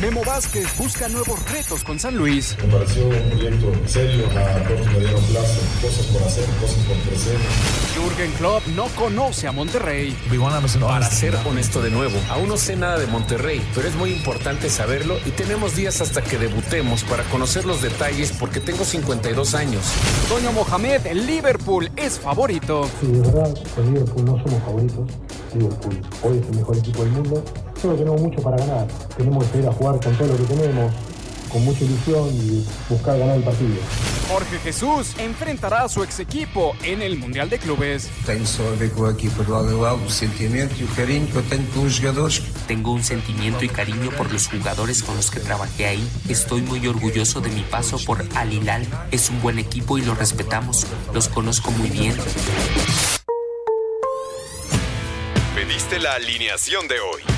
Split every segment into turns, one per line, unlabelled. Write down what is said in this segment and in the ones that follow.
Memo Vázquez busca nuevos retos con San Luis.
Me pareció un proyecto serio a corto y mediano plazo. Cosas por hacer, cosas por crecer.
Jürgen Klopp no conoce a Monterrey.
Para ser honesto de nuevo, aún no sé nada de Monterrey, pero es muy importante saberlo y tenemos días hasta que debutemos para conocer los detalles porque tengo 52 años.
Toño Mohamed, el Liverpool es favorito.
Sí, de verdad, con Liverpool no somos favoritos. Liverpool hoy es el mejor equipo del mundo. Solo tenemos mucho para ganar. Tenemos que salir a jugar con todo lo que tenemos, con mucha ilusión y buscar ganar el partido.
Jorge Jesús enfrentará a su ex equipo en el Mundial de Clubes.
Tem só a ver com a equipa do lado a lado, o sentimento e o carinho que eu tenho pelos jogadores.
Tengo un sentimiento y cariño por los jugadores con los que trabajé ahí. Estoy muy orgulloso de mi paso por Al Hilal. Es un buen equipo y lo respetamos. Los conozco muy bien.
Pediste la alineación de hoy.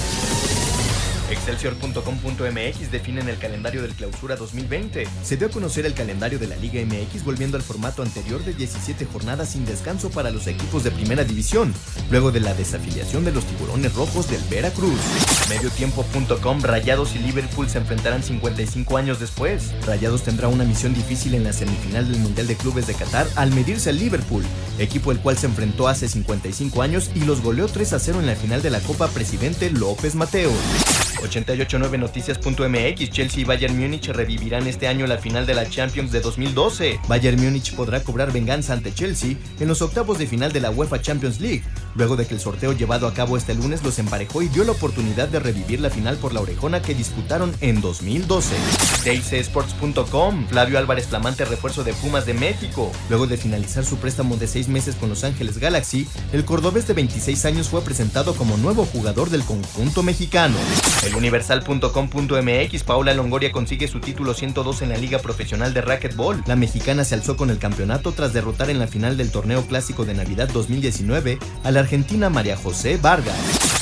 Excelsior.com.mx definen el calendario del clausura 2020. Se dio a conocer el calendario de la Liga MX volviendo al formato anterior de 17 jornadas sin descanso para los equipos de primera división, luego de la desafiliación de los tiburones rojos del Veracruz. Mediotiempo.com Rayados y Liverpool se enfrentarán 55 años después. Rayados tendrá una misión difícil en la semifinal del Mundial de Clubes de Qatar al medirse al Liverpool, equipo el cual se enfrentó hace 55 años y los goleó 3 a 0 en la final de la Copa Presidente López Mateos. 889noticias.mx Chelsea y Bayern Múnich revivirán este año la final de la Champions de 2012. Bayern Múnich podrá cobrar venganza ante Chelsea en los octavos de final de la UEFA Champions League, luego de que el sorteo llevado a cabo este lunes los emparejó y dio la oportunidad de revivir la final por la orejona que disputaron en 2012. DailySports.com Flavio Álvarez flamante refuerzo de Pumas de México. Luego de finalizar su préstamo de seis meses con Los Ángeles Galaxy, el cordobés de 26 años fue presentado como nuevo jugador del conjunto mexicano. El universal.com.mx Paula Longoria consigue su título 102 en la Liga Profesional de Racquetball. La mexicana se alzó con el campeonato tras derrotar en la final del torneo clásico de Navidad 2019 a la argentina María José Vargas.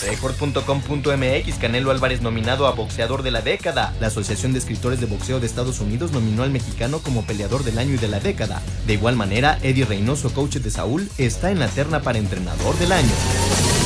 Record.com.mx Canelo Álvarez nominado a boxeador de la década. La Asociación de Escritores de Boxeo de Estados Unidos nominó al mexicano como peleador del año y de la década. De igual manera, Eddie Reynoso, coach de Saúl, está en la terna para entrenador del año.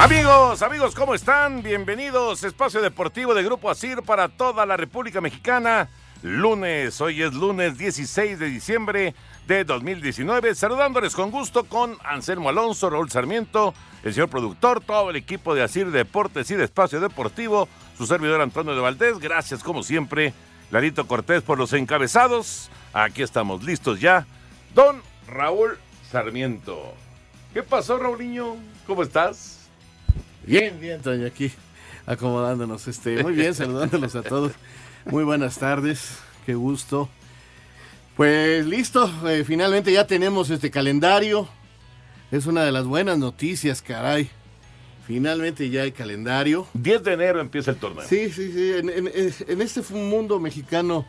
Amigos, amigos, ¿cómo están? Bienvenidos. Espacio Deportivo de Grupo Asir para toda la República Mexicana. Lunes, hoy es lunes 16 de diciembre de 2019. Saludándoles con gusto con Anselmo Alonso, Raúl Sarmiento, el señor productor, todo el equipo de Asir Deportes y de Espacio Deportivo, su servidor Antonio de Valdés. Gracias, como siempre, Larito Cortés por los encabezados. Aquí estamos listos ya. Don Raúl Sarmiento. ¿Qué pasó, Raulinho? ¿Cómo estás?
Bien, bien, Toño, aquí acomodándonos. Este, muy bien, saludándolos a todos. Muy buenas tardes, qué gusto. Pues listo, eh, finalmente ya tenemos este calendario. Es una de las buenas noticias, caray. Finalmente ya hay calendario.
10 de enero empieza el torneo.
Sí, sí, sí. En, en- en este mundo mexicano,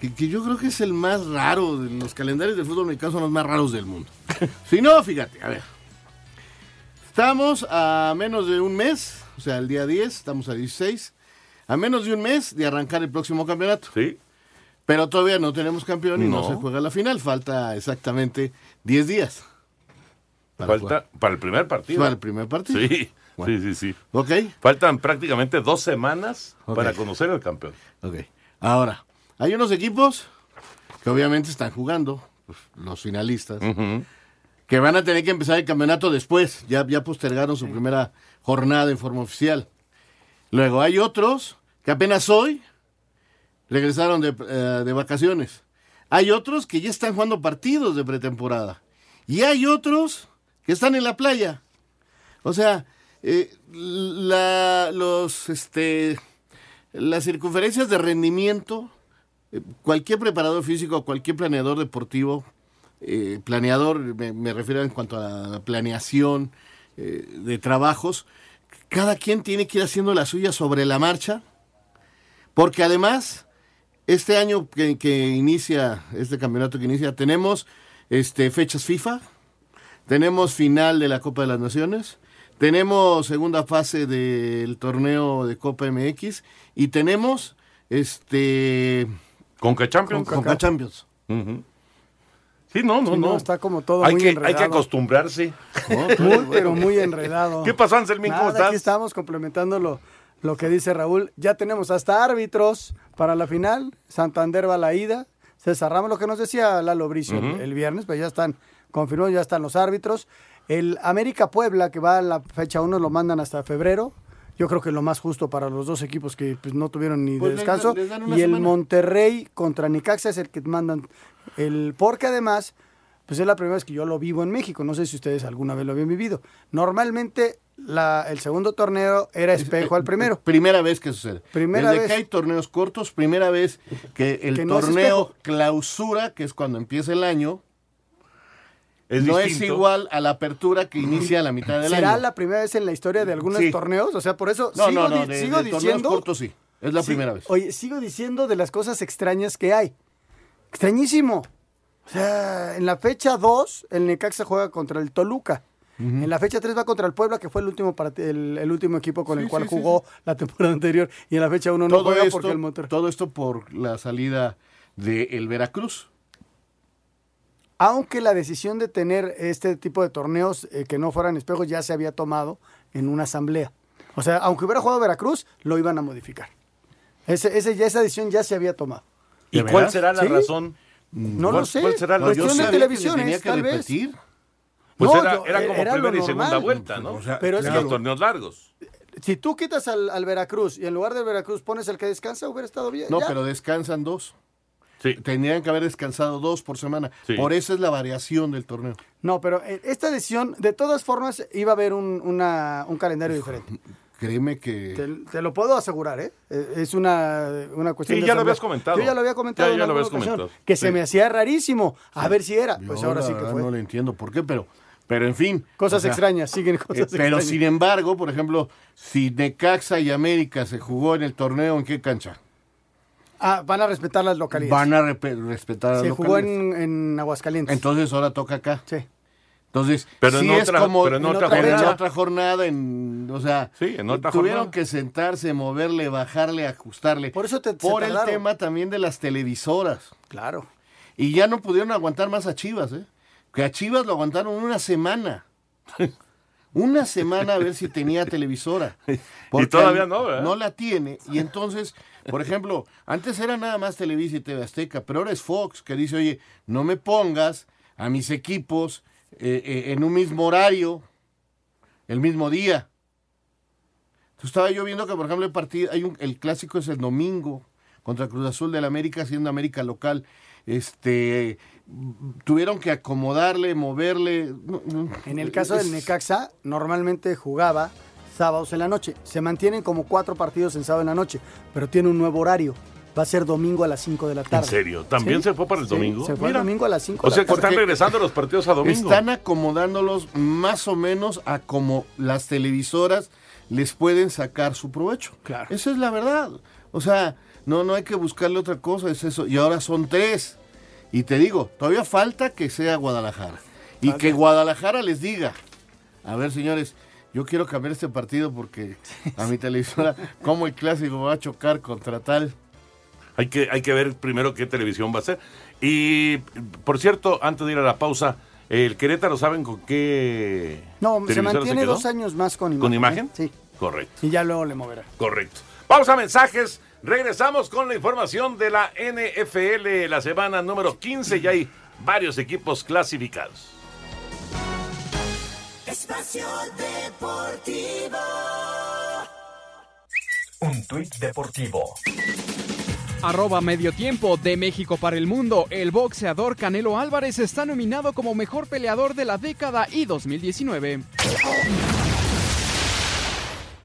que, que yo creo que es el más raro, de los calendarios del fútbol mexicano son los más raros del mundo. si no, fíjate, a ver. Estamos a menos de un mes, o sea, el día 10, estamos a 16, a menos de un mes de arrancar el próximo campeonato.
Sí.
Pero todavía no tenemos campeón y no,
No.
se juega la final, falta exactamente 10 días. para
Falta para el primer partido.
Para el primer partido.
Sí,
Bueno.
sí, sí, sí.
Ok.
Faltan prácticamente dos semanas para conocer al campeón.
Ok. Ahora, hay unos equipos que obviamente están jugando, los finalistas, que van a tener que empezar el campeonato después. Ya, ya postergaron su primera jornada en forma oficial. Luego hay otros que apenas hoy regresaron de, eh, de vacaciones. Hay otros que ya están jugando partidos de pretemporada. Y hay otros que están en la playa. O sea, eh, la, los, este, las circunferencias de rendimiento, eh, cualquier preparador físico, cualquier planeador deportivo, eh, planeador, me, me refiero en cuanto a la planeación eh, de trabajos, cada quien tiene que ir haciendo la suya sobre la marcha, porque además, este año que, que inicia, este campeonato que inicia, tenemos este, fechas FIFA, tenemos final de la Copa de las Naciones, tenemos segunda fase del torneo de Copa MX y tenemos este
Conca Champions.
Conca Champions.
Ujú. Sí, no, no,
Sí,
no.
Está como todo
hay
muy
que,
enredado.
hay que acostumbrarse.
Muy, pero muy enredado.
¿Qué pasó, Anselmín? ¿Cómo estás?
Aquí estamos complementando lo, lo que dice Raúl. Ya tenemos hasta árbitros para la final. Santander va a la ida. César Ramos, lo que nos decía Lalo Bricio el, viernes, pues ya están confirmados, ya están los árbitros. El América Puebla, que va a la fecha 1, lo mandan hasta febrero. Yo creo que lo más justo para los dos equipos que pues, no tuvieron ni
Pues les
descanso.
les
y el. Monterrey contra Nicaxa es el que mandan. El, porque además, pues es la primera vez que yo lo vivo en México. No sé si ustedes alguna vez lo habían vivido. Normalmente la, el segundo torneo era espejo al primero.
Primera vez que sucede.
Primera
Desde
vez.
que hay torneos cortos, primera vez que el
Que no es
torneo clausura, que es cuando empieza el año,
Es
no es igual a la apertura que inicia a la mitad del
¿Será
año.
la primera vez en la historia de algunos
Sí.
torneos? O sea, por eso
No,
sigo,
no, no,
di-
de-
sigo
de
diciendo...
cortos sí. Es la
Sí,
primera vez.
Oye, sigo diciendo de las cosas extrañas que hay. Extrañísimo. O sea, en la fecha 2, el Necaxa juega contra el Toluca. En la fecha 3 va contra el Puebla, que fue el último part- el, el último equipo con
Sí,
el cual
sí, sí,
jugó la temporada anterior. Y en la fecha 1 no juega
esto,
porque el Monterrey.
todo esto por la salida del Veracruz.
Aunque la decisión de tener este tipo de torneos eh, que no fueran espejos ya se había tomado en una asamblea. O sea, aunque hubiera jugado Veracruz, lo iban a modificar. Ese, ese, ya, esa decisión ya se había tomado.
¿Y
¿De
cuál será la
Sí.
razón?
No
¿Cuál-
lo sé.
¿Cuál será la
Cuestión
razón?
de
sabía que que
tal vez.
repetir.
Pues
No,
era,
yo-
era como
era
primera y segunda
normal.
vuelta, ¿no?
O sea,
Pero es
En
que-
los torneos largos.
Si tú quitas al, al Veracruz y en lugar del Veracruz pones el que descansa, hubiera estado bien.
No,
ya.
pero descansan dos.
Sí.
Tendrían que haber descansado dos por semana.
Sí.
Por eso es la variación del torneo.
No, pero eh, esta decisión, de todas formas, iba a haber un, una- un calendario diferente.
Créeme que...
Te, te lo puedo asegurar, ¿eh? Eh, Es una, una cuestión
Sí,
de
ya lo
asamblea.
habías comentado.
Yo ya lo había comentado
Ya-
en
ya lo habías
ocasión,
comentado.
Que se me hacía rarísimo. A ver si era. Pues
Yo,
ahora
la
sí que fue.
No le entiendo por qué, pero, pero en fin.
Cosas
o sea,
extrañas, siguen cosas
eh, Pero
extrañas.
sin embargo, por ejemplo, si Necaxa y América se jugó en el torneo, ¿en qué cancha?
Ah, van a respetar las localidades.
Van a respetar a
se
los
jugó en, en Aguascalientes.
Entonces ahora toca acá.
Sí.
Entonces,
Pero
sí
en
es
otra-
como
pero en otra
pero en
jornada.
otra jornada, en, o sea,
Sí, en otra
tuvieron
jornada.
que sentarse, moverle, bajarle, ajustarle.
Por eso te se
Por el tema también de las televisoras.
Claro.
Y ya no pudieron aguantar más a Chivas, ¿eh? Que a Chivas lo aguantaron una semana. Una semana a ver si tenía televisora.
Y todavía no, ¿verdad?
No la tiene. Y entonces, por ejemplo, antes era nada más Televisa y TV Azteca, pero ahora es Fox que dice, oye, no me pongas a mis equipos eh, eh, en un mismo horario, el mismo día. Entonces estaba yo viendo que, por ejemplo, el partido, hay un, el clásico es el domingo contra Cruz Azul del América, siendo América local. Este tuvieron que acomodarle, moverle.
En el caso del Necaxa, normalmente jugaba sábados en la noche. Se mantienen como cuatro partidos en sábado en la noche, pero tiene un nuevo horario. Va a ser domingo a las 5 de la tarde.
¿En serio? ¿También
Sí.
se fue para el
Sí,
domingo?
Se fue
Mira.
el domingo a las 5
O
de
sea
la
que
tarde.
están regresando los partidos a domingo.
Están acomodándolos más o menos a como las televisoras les pueden sacar su provecho.
Claro.
Esa es la verdad. O sea, no, no hay que buscarle otra cosa, es eso. Y ahora son tres. Y te digo, todavía falta que sea Guadalajara. Y que Guadalajara les diga, a ver señores, yo quiero cambiar este partido porque a mi televisora, como el clásico va a chocar contra tal.
Hay que, hay que ver primero qué televisión va a ser. Y, por cierto, antes de ir a la pausa, el Querétaro, ¿saben con qué
No, se mantiene
quedó?
dos años más con imagen.
¿Con imagen?
¿eh? Sí.
Correcto,
Y ya luego le moverá.
correcto. Vamos a mensajes. Regresamos con la información de la NFL, la semana número 15. Ya hay varios equipos clasificados.
Espacio Deportivo.
Un tuit deportivo.
Arroba medio tiempo de México para el mundo. El boxeador Canelo Álvarez está nominado como mejor peleador de la década y 2019.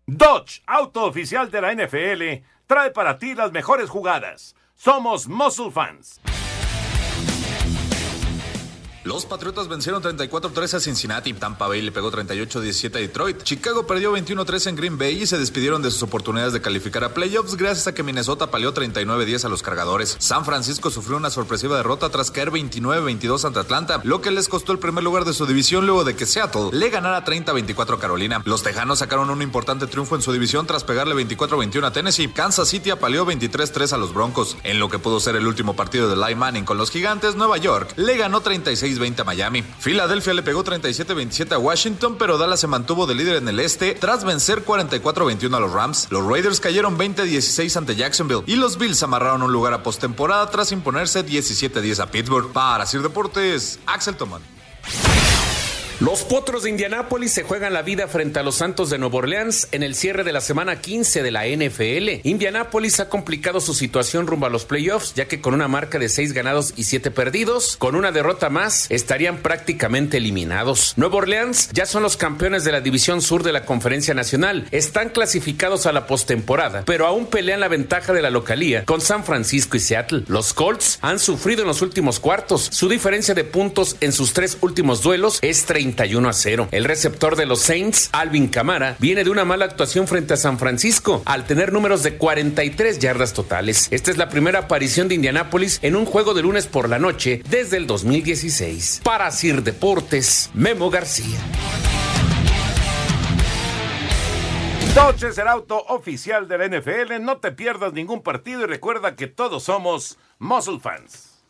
Dodge, auto oficial de la NFL, trae para ti las mejores jugadas. Somos Muscle Fans.
Los Patriotas vencieron 34-13 a Cincinnati. Tampa Bay le pegó 38-17 a Detroit. Chicago perdió 21-13 en Green Bay y se despidieron de sus oportunidades de calificar a playoffs gracias a que Minnesota palió 39-10 a los cargadores. San Francisco sufrió una sorpresiva derrota tras caer 29-22 ante Atlanta, lo que les costó el primer lugar de su división luego de que Seattle le ganara 30-24 a Carolina. Los Tejanos sacaron un importante triunfo en su división tras pegarle 24-21 a Tennessee. Kansas City apaleó 23-3 a los Broncos. En lo que pudo ser el último partido de Lai Manning con los Gigantes, Nueva York le ganó 36 20 a Miami. Filadelfia le pegó 37-27 a Washington, pero Dallas se mantuvo de líder en el este tras vencer 44-21 a los Rams. Los Raiders cayeron 20-16 ante Jacksonville y los Bills amarraron un lugar a postemporada tras imponerse 17-10 a Pittsburgh. Para Sir Deportes, Axel Toman.
Los Potros de Indianápolis se juegan la vida frente a los Santos de Nueva Orleans en el cierre de la semana 15 de la NFL. Indianápolis ha complicado su situación rumbo a los playoffs, ya que con una marca de 6 ganados y 7 perdidos, con una derrota más, estarían prácticamente eliminados. Nueva Orleans ya son los campeones de la División Sur de la Conferencia Nacional. Están clasificados a la postemporada, pero aún pelean la ventaja de la localía con San Francisco y Seattle. Los Colts han sufrido en los últimos cuartos. Su diferencia de puntos en sus tres últimos duelos es 30 31 a 0. El receptor de los Saints, Alvin Camara, viene de una mala actuación frente a San Francisco al tener números de 43 yardas totales. Esta es la primera aparición de Indianápolis en un juego de lunes por la noche desde el 2016. Para Sir Deportes, Memo García.
Dodge es el auto oficial de la NFL. No te pierdas ningún partido y recuerda que todos somos Muscle Fans.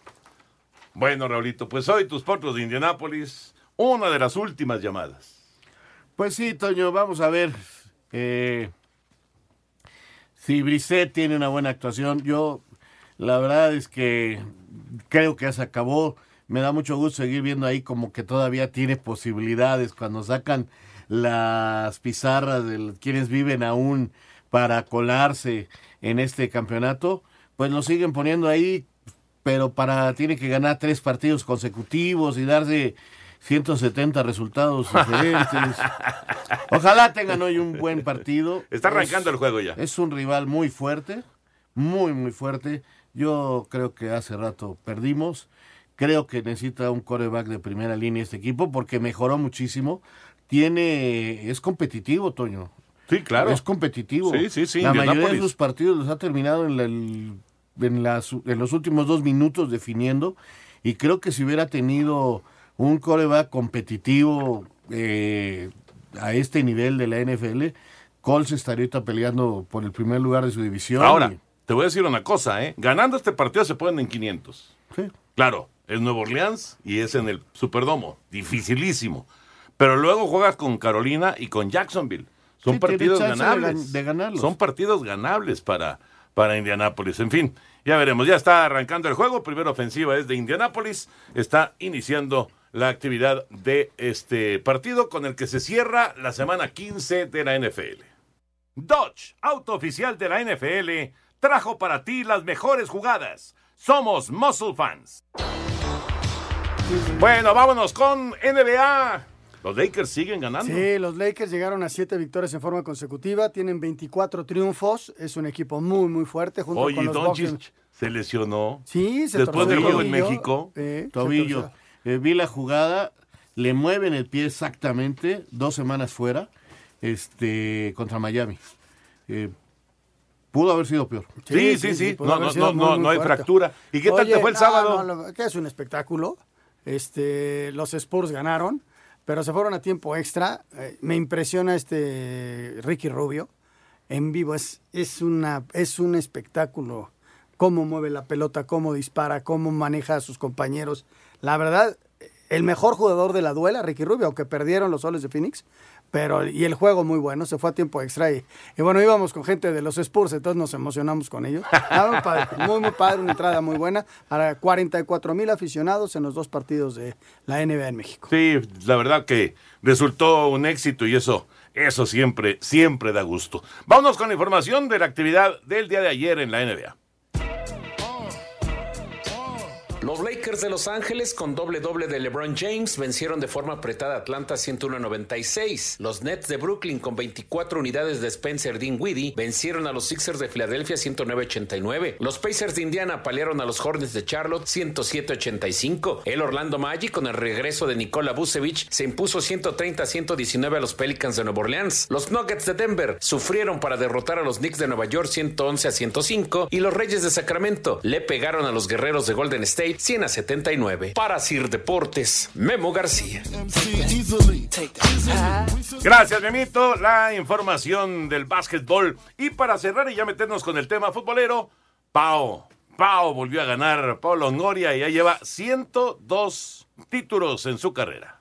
Bueno, Raulito, pues hoy tus potros de Indianápolis una de las últimas llamadas.
Pues sí, Toño, vamos a ver. Eh, si Brisset tiene una buena actuación, yo la verdad es que creo que ya se acabó. Me da mucho gusto seguir viendo ahí como que todavía tiene posibilidades cuando sacan las pizarras de quienes viven aún para colarse en este campeonato, pues lo siguen poniendo ahí, pero para tiene que ganar tres partidos consecutivos y darse 170 resultados diferentes. Ojalá tengan hoy un buen partido.
Está arrancando el juego ya.
Es un rival muy fuerte, muy, muy fuerte. Yo creo que hace rato perdimos. Creo que necesita un coreback de primera línea este equipo porque mejoró muchísimo. Tiene, es competitivo, Toño.
Sí, claro.
Es competitivo.
Sí, sí, sí.
La mayoría de sus partidos los ha terminado en, en, las, en los últimos dos minutos definiendo. Y creo que si hubiera tenido un coreback competitivo eh, a este nivel de la NFL, Colts estaría ahorita peleando por el primer lugar de su división.
Ahora, te voy a decir una cosa, ¿eh? Ganando este partido se ponen en 500.
Sí.
Claro, es Nuevo Orleans y es en el Superdomo. Dificilísimo. Pero luego juegas con Carolina y con Jacksonville. Son partidos ganables.
De, ganarlos.
Son partidos ganables para, para Indianápolis. En fin, ya veremos. Ya está arrancando el juego. Primera ofensiva es de Indianápolis. Está iniciando la actividad de este partido con el que se cierra la semana 15 de la NFL. Dodge, auto oficial de la NFL, trajo para ti las mejores jugadas. Somos Muscle Fans. Bueno, vámonos con NBA. Los Lakers siguen ganando.
Sí, los Lakers llegaron a siete victorias en forma consecutiva, tienen 24 triunfos, es un equipo muy, muy fuerte. Junto
Oye,
con los
Doncic se lesionó.
Sí, se
Después del juego en. México.
Eh,
Tobillo. Eh, vi la jugada, le mueven el pie exactamente, dos semanas fuera, este, contra Miami. Eh, pudo haber sido peor.
Sí, sí, sí.
pudo
No, no, no,
muy,
no,
muy
no hay
fuerte.
fractura. ¿Y qué tal te fue el
no,
sábado?
que es un espectáculo. Este, los Spurs ganaron, pero se fueron a tiempo extra. Eh, me impresiona este Ricky Rubio en vivo. Es, es, una, es un espectáculo. Cómo mueve la pelota, cómo dispara, cómo maneja a sus compañeros. La verdad, el mejor jugador de la duela, Ricky Rubio, aunque perdieron los soles de Phoenix. Pero, y el juego muy bueno, se fue a tiempo extra. Y, y bueno, íbamos con gente de los Spurs, entonces nos emocionamos con ellos. Muy, muy, muy padre, una entrada muy buena. Para 44 mil aficionados en los dos partidos de la NBA en México.
Sí, la verdad que resultó un éxito y eso, eso siempre, siempre da gusto. Vámonos con la información de la actividad del día de ayer en la NBA.
Los Lakers de Los Ángeles con doble doble de LeBron James vencieron de forma apretada a Atlanta 101-96. Los Nets de Brooklyn con 24 unidades de Spencer Dinwiddie vencieron a los Sixers de Filadelfia 109-89. Los Pacers de Indiana paliaron a los Hornets de Charlotte 107-85. El Orlando Magic con el regreso de Nikola Vucevic se impuso 130-119 a los Pelicans de Nueva Orleans. Los Nuggets de Denver sufrieron para derrotar a los Knicks de Nueva York 111-105 y los Reyes de Sacramento le pegaron a los Guerreros de Golden State 100 a 79. Para Sir Deportes, Memo García.
Gracias, Memito. La información del básquetbol. Y para cerrar y ya meternos con el tema futbolero, Pau. Pau volvió a ganar. Pau Longoria y ya lleva 102 títulos en su carrera.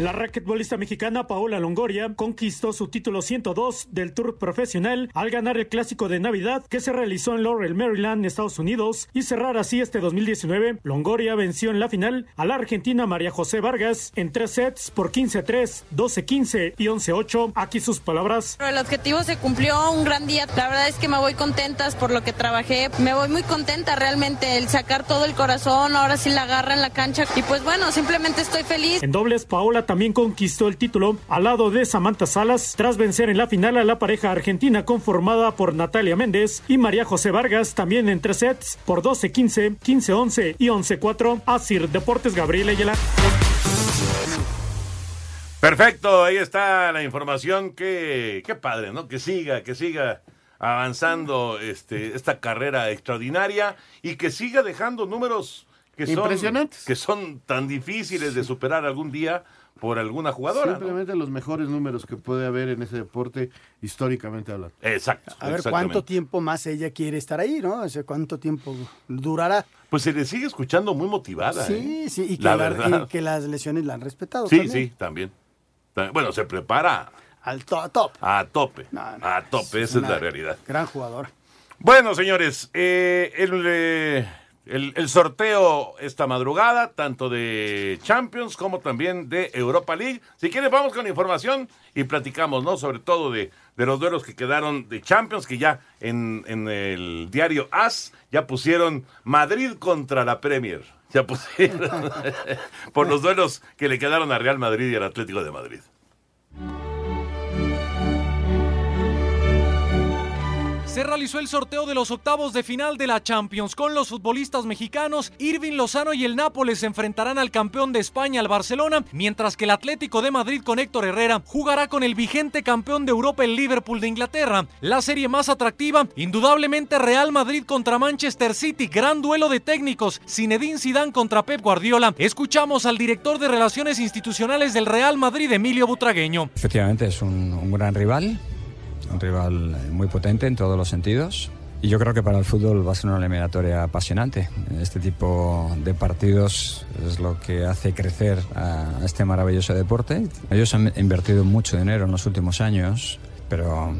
La raquetbolista mexicana Paola Longoria conquistó su título 102 del Tour profesional al ganar el clásico de Navidad que se realizó en Laurel, Maryland, Estados Unidos y cerrar así este 2019. Longoria venció en la final a la argentina María José Vargas en tres sets por 15-3, 12-15 y 11-8. Aquí sus palabras.
El objetivo se cumplió, un gran día. La verdad es que me voy contenta por lo que trabajé. Me voy muy contenta realmente el sacar todo el corazón, ahora sí la agarra en la cancha y pues bueno, simplemente estoy feliz.
En dobles, Paola también conquistó el título al lado de Samantha Salas tras vencer en la final a la pareja argentina conformada por Natalia Méndez y María José Vargas también en tres sets por 12-15, 15-11 y 11-4. Asir Deportes Gabriel Ayala.
Perfecto, ahí está la información. Qué, qué padre, ¿no? Que siga, que siga avanzando este, esta carrera extraordinaria y que siga dejando números que son,
Impresionantes.
que son tan difíciles de superar algún día por alguna jugadora. ¿no?
Simplemente los mejores números que puede haber en ese deporte históricamente hablando.
Exacto.
A ver cuánto tiempo más ella quiere estar ahí, ¿no? O sea, cuánto tiempo durará.
Pues se le sigue escuchando muy motivada.
Sí,
¿eh?
sí, y que,
La
la-
verdad.
y que las lesiones la han respetado.
Sí,
también.
sí, también. Ta- Bueno, se prepara
Al to- top.
a tope. a tope, esa es la realidad.
Gran jugador.
Bueno, señores, eh, el, eh, el- el sorteo esta madrugada, tanto de Champions como también de Europa League. Si quieren, vamos con información y platicamos, ¿no? Sobre todo de, de los duelos que quedaron de Champions, que ya en, en el diario AS ya pusieron Madrid contra la Premier. Ya pusieron por los duelos que le quedaron a Real Madrid y al Atlético de Madrid.
Se realizó el sorteo de los octavos de final de la Champions con los futbolistas mexicanos. Irving Lozano y el Nápoles se enfrentarán al campeón de España, al Barcelona, mientras que el Atlético de Madrid con Héctor Herrera jugará con el vigente campeón de Europa, el Liverpool de Inglaterra. La serie más atractiva, indudablemente Real Madrid contra Manchester City, gran duelo de técnicos. Zinedine Zidane contra Pep Guardiola. Escuchamos al director de Relaciones Institucionales del Real Madrid, Emilio Butragueño.
Efectivamente, es un, un gran rival, un rival eh, muy potente en todos los sentidos. Y yo creo que para el fútbol va a ser una eliminatoria apasionante. Este tipo de partidos es lo que hace crecer a este maravilloso deporte. Ellos han invertido mucho dinero en los últimos años, pero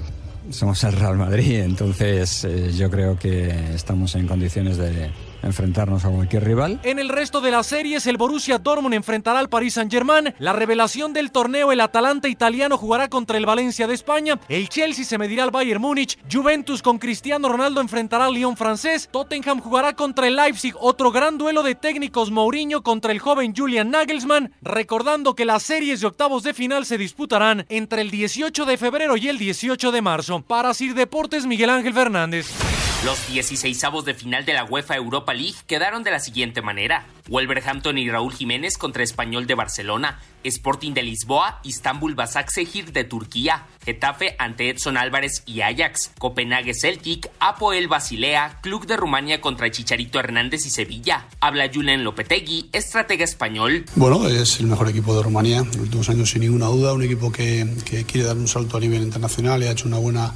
somos el Real Madrid, entonces eh, yo creo que estamos en condiciones de enfrentarnos a cualquier rival.
En el resto de las series, el Borussia Dortmund enfrentará al Paris Saint-Germain. La revelación del torneo, el Atalanta italiano jugará contra el Valencia de España. El Chelsea se medirá al Bayern Múnich. Juventus con Cristiano Ronaldo enfrentará al Lyon francés. Tottenham jugará contra el Leipzig. Otro gran duelo de técnicos Mourinho contra el joven Julian Nagelsmann. Recordando que las series de octavos de final se disputarán entre el 18 de febrero y el 18 de marzo. Para Sir Deportes, Miguel Ángel Fernández.
Los 16 de final de la UEFA Europa League quedaron de la siguiente manera. Wolverhampton y Raúl Jiménez contra Español de Barcelona, Sporting de Lisboa, Istanbul Basaksehir de Turquía, Getafe ante Edson Álvarez y Ajax, Copenhague Celtic, Apoel Basilea, Club de Rumania contra Chicharito Hernández y Sevilla. Habla Julen Lopetegui, estratega español.
Bueno, es el mejor equipo de Rumanía en los últimos años sin ninguna duda, un equipo que, que quiere dar un salto a nivel internacional y ha hecho una buena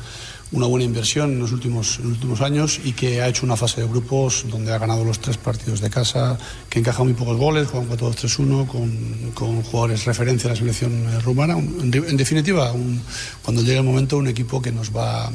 una buena inversión en los, últimos, últimos años y que ha hecho una fase de grupos donde ha ganado los tres partidos de casa, que encaja muy pocos goles, juega un 4-2-3-1 con, con jugadores referencia a la selección rumana. En, de- en definitiva, cuando llegue el momento, un equipo que nos va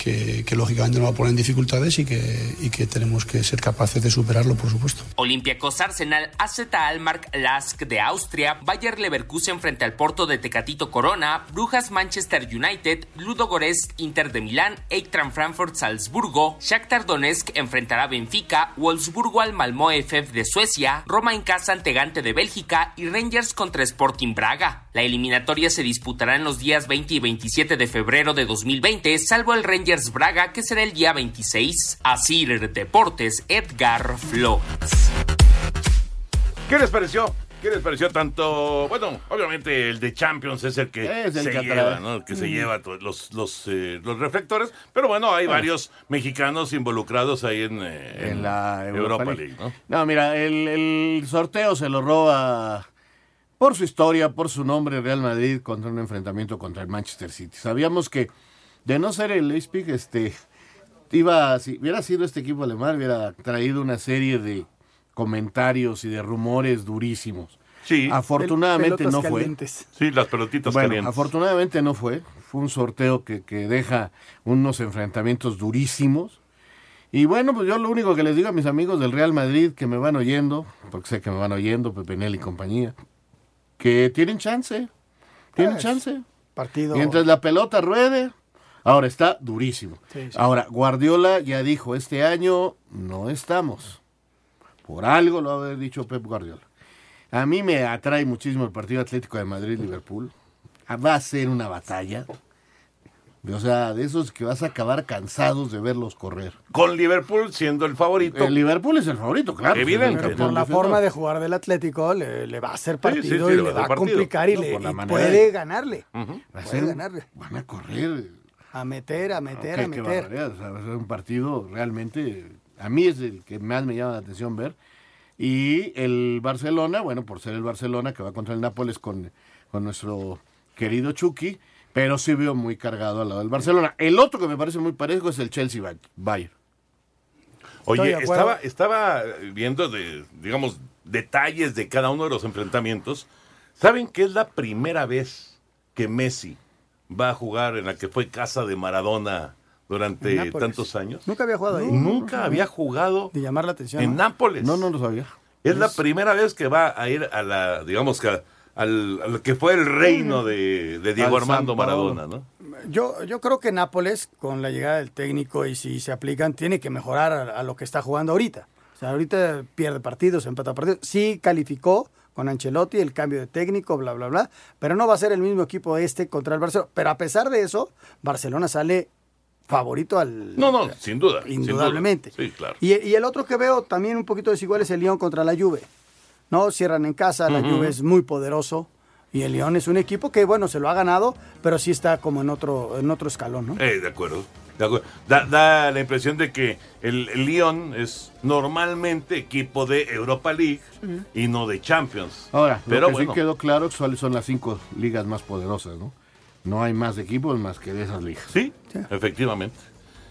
que, que lógicamente nos va a poner en dificultades y que, tenemos que ser capaces de superarlo, por supuesto.
Olympiacos Arsenal, AZ Almark Lask de Austria, Bayer Leverkusen frente al Porto de Tecatito Corona, Brujas Manchester United, Ludo Goretz Inter de Milán, Eintracht Frankfurt Salzburgo, Shakhtar Donetsk enfrentará Benfica, Wolfsburgo al Malmö FF de Suecia, Roma en casa ante Gante de Bélgica y Rangers contra Sporting Braga. La eliminatoria se disputará en los días 20 y 27 de febrero de 2020, salvo el Rangers Braga que será el día 26. Asir Deportes, Edgar Flores.
¿Qué les pareció? ¿Qué les pareció tanto? Bueno, obviamente el de Champions es el que
Es el
se lleva, ¿no? El que se lleva to- los, los, eh, los reflectores. Pero bueno, hay
Bueno.
varios mexicanos involucrados ahí en, eh,
en la
Europa,
Europa,
League, ¿no?
No, mira, el, el sorteo se lo roba por su historia, por su nombre, Real Madrid contra un enfrentamiento contra el Manchester City. Sabíamos que de no ser el Leipzig, este iba, si hubiera sido este equipo alemán, hubiera traído una serie de comentarios y de rumores durísimos.
Sí.
Afortunadamente no fue.
calientes.
Sí, las pelotitas
Bueno,
calientes.
afortunadamente no fue. Fue un sorteo que, que deja unos enfrentamientos durísimos. Y bueno, pues yo lo único que les digo a mis amigos del Real Madrid que me van oyendo, porque sé que me van oyendo, Pepe Nel y compañía, que tienen chance. Tienen
Pues,
chance.
Partido.
Mientras la pelota ruede, ahora está durísimo.
Sí, sí.
Ahora, Guardiola ya dijo, este año no estamos. Por algo lo va a haber dicho Pep Guardiola. A mí me atrae muchísimo el partido Atlético de Madrid-Liverpool. Va a ser una batalla. O sea, de esos que vas a acabar cansados de verlos correr.
Con Liverpool siendo el favorito.
El Liverpool es el favorito, claro.
Evidente.
Pero por la forma de jugar del Atlético le, le va a hacer partido
sí, sí,
y
le va a
complicar y,
No,
le, y puede
de-
ganarle.
Va a
Puede
ser-
ganarle.
Van a correr.
A meter, a meter, a meter.
o sea, va a ser un partido realmente, a mí es el que más me llama la atención ver. Y el Barcelona, bueno, por ser el Barcelona que va contra el Nápoles con, con nuestro querido Chucky, pero sí veo muy cargado al lado del Barcelona. El otro que me parece muy parejo es el Chelsea Bay- Bayern.
Oye, estaba, estaba viendo, de, digamos, detalles de cada uno de los enfrentamientos. ¿Saben que es la primera vez que Messi va a jugar en la que fue casa de Maradona durante
Nápoles.
tantos años?
Nunca había jugado ahí.
Nunca había jugado
De llamar la atención.
en
¿no?
Nápoles.
No, no lo sabía.
Es la primera vez que va a ir a la, digamos que a- al, al que fue el reino de, de Diego
Al
Armando. Maradona, ¿no?
Yo, yo creo que Nápoles, con la llegada del técnico y si se aplican, tiene que mejorar a, a lo que está jugando ahorita. O sea, ahorita pierde partidos, empata partidos. Sí calificó con Ancelotti el cambio de técnico, bla, bla, bla. Pero no va a ser el mismo equipo este contra el Barcelona. Pero a pesar de eso, Barcelona sale favorito al...
No, no, sin duda. sin duda.
Indudablemente.
Sí, claro.
Y, y el otro que veo también un poquito desigual es el Lyon contra la Juve. No, cierran en casa, la
Ujú.
Juve es muy poderoso. Y el Lyon es un equipo que, bueno, se lo ha ganado, pero sí está como en otro, en otro escalón, ¿no?
Eh, de acuerdo. de acuerdo. Da, da la impresión de que el, el Lyon es normalmente equipo de Europa League y no de Champions.
Ahora,
pero
lo que
bueno,
sí quedó claro cuáles son las cinco ligas más poderosas, ¿no? No hay más equipos más que de esas ligas.
sí, efectivamente.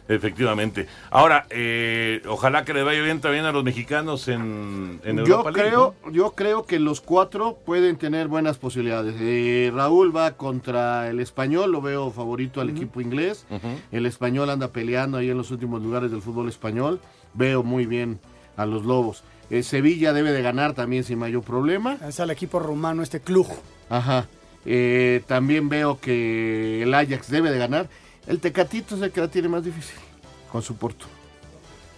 Efectivamente. Ahora, eh, ojalá que le vaya bien también a los mexicanos en, en
yo
Europa League.
creo, yo creo que los cuatro pueden tener buenas posibilidades. Eh, Raúl va contra el español, lo veo favorito al equipo inglés. El español anda peleando ahí en los últimos lugares del fútbol español. Veo muy bien a los lobos. Eh, Sevilla debe de ganar también sin mayor problema.
Es al equipo rumano, este club.
Ajá. Eh, también veo que el Ajax debe de ganar. El Tecatito es el que la tiene más difícil con su Porto.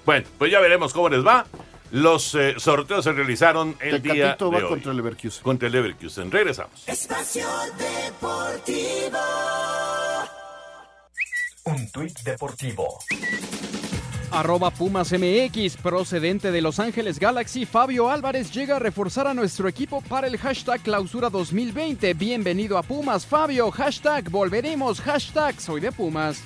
Bueno, pues ya veremos cómo les va. Los eh, sorteos se realizaron el día
Tecatito
de
va
hoy.
contra el Leverkusen.
Contra el Leverkusen. Regresamos.
Espacio Deportivo.
Un tuit deportivo.
Arroba Pumas MX, procedente de Los Ángeles Galaxy, Fabio Álvarez llega a reforzar a nuestro equipo para el hashtag clausura 2020. Bienvenido a Pumas, Fabio, hashtag volveremos, hashtag soy de Pumas.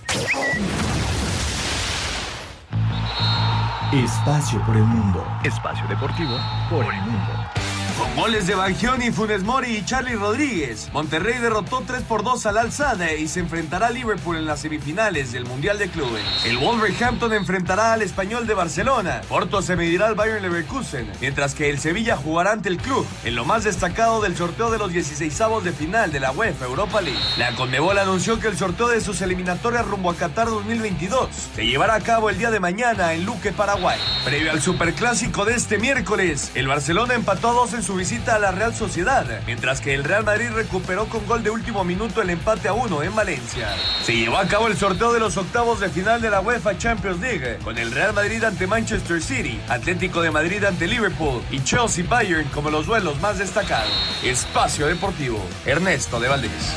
Espacio por el mundo. Espacio deportivo por el mundo.
Con goles de Bangioni, Funes Mori y Charlie Rodríguez, Monterrey derrotó 3 por 2 al Alzada y se enfrentará a Liverpool en las semifinales del Mundial de Clubes. El Wolverhampton enfrentará al Español de Barcelona. Porto se medirá al Bayern Leverkusen, mientras que el Sevilla jugará ante el club en lo más destacado del sorteo de los 16avos de final de la UEFA Europa League. La Conmebol anunció que el sorteo de sus eliminatorias rumbo a Qatar 2022 se llevará a cabo el día de mañana en Luque, Paraguay. Previo al superclásico de este miércoles, el Barcelona empató a dos en su visita a la Real Sociedad, mientras que el Real Madrid recuperó con gol de último minuto el empate a uno en Valencia. Se llevó a cabo el sorteo de los octavos de final de la UEFA Champions League, con el Real Madrid ante Manchester City, Atlético de Madrid ante Liverpool y Chelsea Bayern como los duelos más destacados. Espacio Deportivo, Ernesto de Valdés.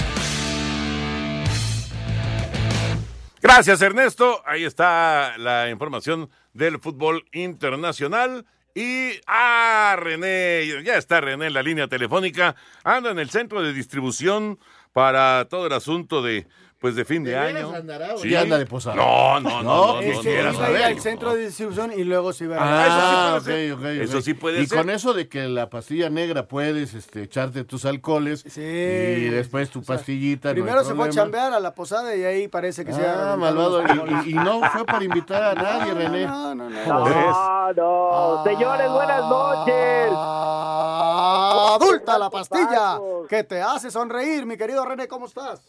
Gracias, Ernesto. Ahí está la información del fútbol internacional. Y, ah, René, ya está René en la línea telefónica. Anda en el centro de distribución para todo el asunto de pues de fin de, año.
Andará, sí. anda de posada.
No, no, no, no, no,
iba a ir al centro de distribución y luego se iba a
Ah,
eso sí puede
ok,
ser.
ok, ok.
Eso sí puede
y
ser.
con eso de que la pastilla negra puedes este, echarte tus alcoholes y después tu pastillita. no
Primero se fue a chambear a la posada y ahí parece que se
Ah, malvado. Y, y- y no fue para invitar a nadie, René.
No, no, no.
No, no. Señores, buenas noches.
Adulta la pastilla que te hace sonreír, mi querido René, ¿cómo estás?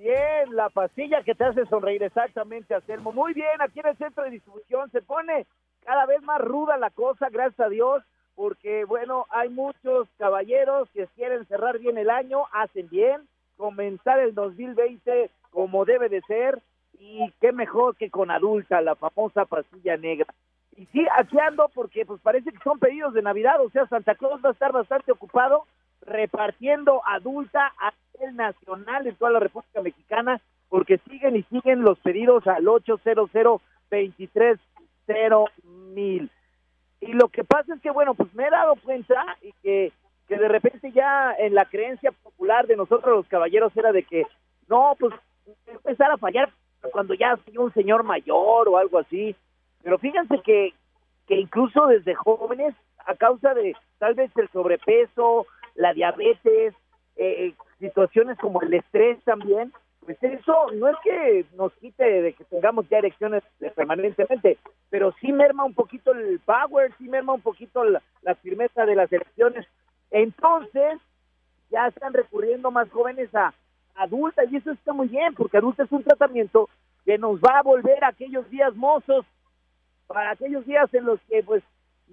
Bien, la pastilla que te hace sonreír exactamente, Anselmo. Muy bien, aquí en el centro de distribución se pone cada vez más ruda la cosa, gracias a Dios, porque bueno, hay muchos caballeros que quieren cerrar bien el año, hacen bien, comenzar el 2020 como debe de ser y qué mejor que con adulta, la famosa pastilla negra. Y sí, aquí porque pues parece que son pedidos de Navidad, o sea, Santa Claus va a estar bastante ocupado repartiendo adulta a nivel nacional en toda la República Mexicana, porque siguen y siguen los pedidos al 800 230 mil. Y lo que pasa es que, bueno, pues me he dado cuenta y que, que de repente ya en la creencia popular de nosotros los caballeros era de que, no, pues empezar a fallar cuando ya soy un señor mayor o algo así. Pero fíjense que, que incluso desde jóvenes, a causa de tal vez el sobrepeso, la diabetes, eh, situaciones como el estrés también, pues eso no es que nos quite de que tengamos ya erecciones eh, permanentemente, pero sí merma un poquito el power, sí merma un poquito la, la firmeza de las erecciones. Entonces, ya están recurriendo más jóvenes a adulta y eso está muy bien, porque adulta es un tratamiento que nos va a volver a aquellos días mozos, para aquellos días en los que pues